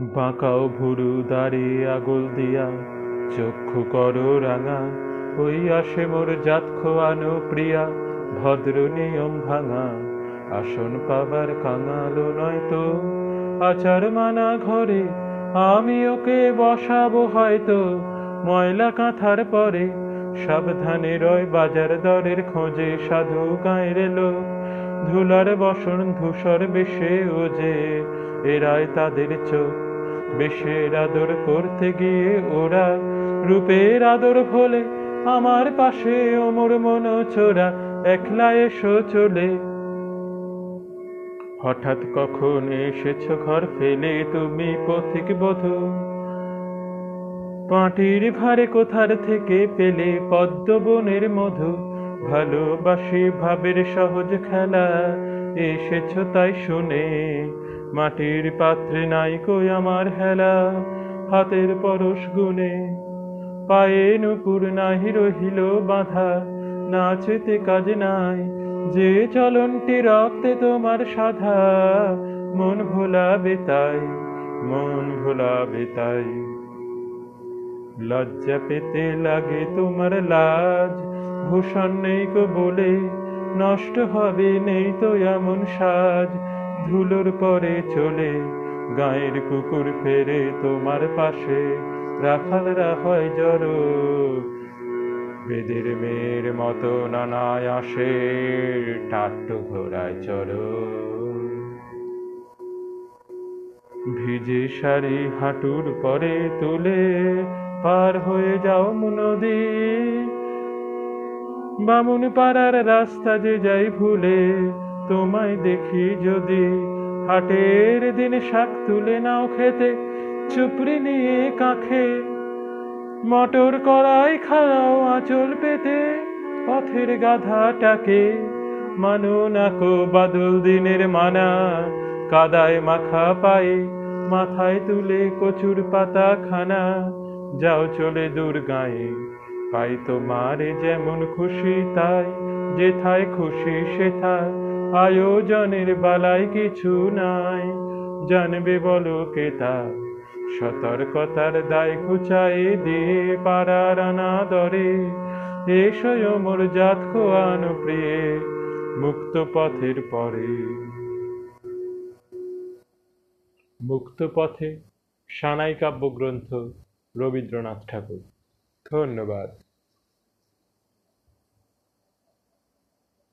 বাঁকাও ভুরু দাড়ি, আগল দিয়া। চক্ষু করো রাঙা, ওই আসে মোর জাত খোয়ানো প্রিয়া। ভদ্র নিয়ম ভাঙা, আসন পাবার কাঙালো নয়তো আচার মানা ঘরে, আমি ওকে বসাবো হয়তো। ময়লা কাঁথার পরে, সাবধানে রয় বাজার দরের খোঁজে সাধু গায়ের লোক। ধুলার বসন ধূসর বেশে ও যে, এরাই তাদের চোখ। বেশের আদর করতে গিয়ে ওরা রূপের আদর ভোলে। আমার পাশে ওমর মন চোরা একলা এসো চলে। হঠাৎ কখন এসেছ ঘর ফেলে তুমি পথিক বধূ? পাটির ভারে কোথার থেকে পেলে পদ্মবনের মধু? ভালোবাসি ভাবের সহজ খেলা, এসেছ তাই শুনে। মাটির পাত্রে নাই কই আমার হেলা। হাতের পরশ গুনে পায়ে নুপুর নাহি রহিল বাঁধা। নাচেতে কাজ নাই, যে চলনটি রক্তে তোমার সাধা। মন ভোলাবে তাই, মন ভোলাবে তাই। লজ্জা পেতে লাগে তোমার লাজ, ভূষণ নেই কো বলে নষ্ট হবে নেই তো এমন সাজ। ধুলোর পরে চলে, গায়ের কুকুর ফেরে তোমার পাশে। রাখালরা হয় জড়ো, বেদের মেয়ের মতো নানায় আসে, টাট্টু ঘোড়ায় চড়ো। ভিজে শাড়ি হাঁটুর পরে তুলে, পার হয়ে যাও নদী বামুন পাড়ার রাস্তা যে যাই ভুলে তোমায় দেখি যদি হাটের দিন শাক তুলে নাও খেতে, চুপড়ি নিয়ে কাঁখে, মটর কড়াই খাওয়াও আঁচল পেতে, পথের গাধাটাকে মানো নাকো বাদল দিনের মানা, কাদায় মাখা পায়ে মাথায় তুলে কচুর পাতা খানা, যাও চলে দূর গায়ে পাই তোমারে যেমন খুশি তাই, যেথায় খুশি সেথায়। আয়োজনের বালাই কিছু নাই। জানবে বলো কে তা সতর্কতার দায় ঘুচাই দিয়ে পাড়ার দরে এসয় মোর জাত খোয়ানো প্রিয়ে, মুক্ত পথের পরে। মুক্ত পথে সানাই কাব্যগ্রন্থ রবীন্দ্রনাথ ঠাকুর। ধন্যবাদ।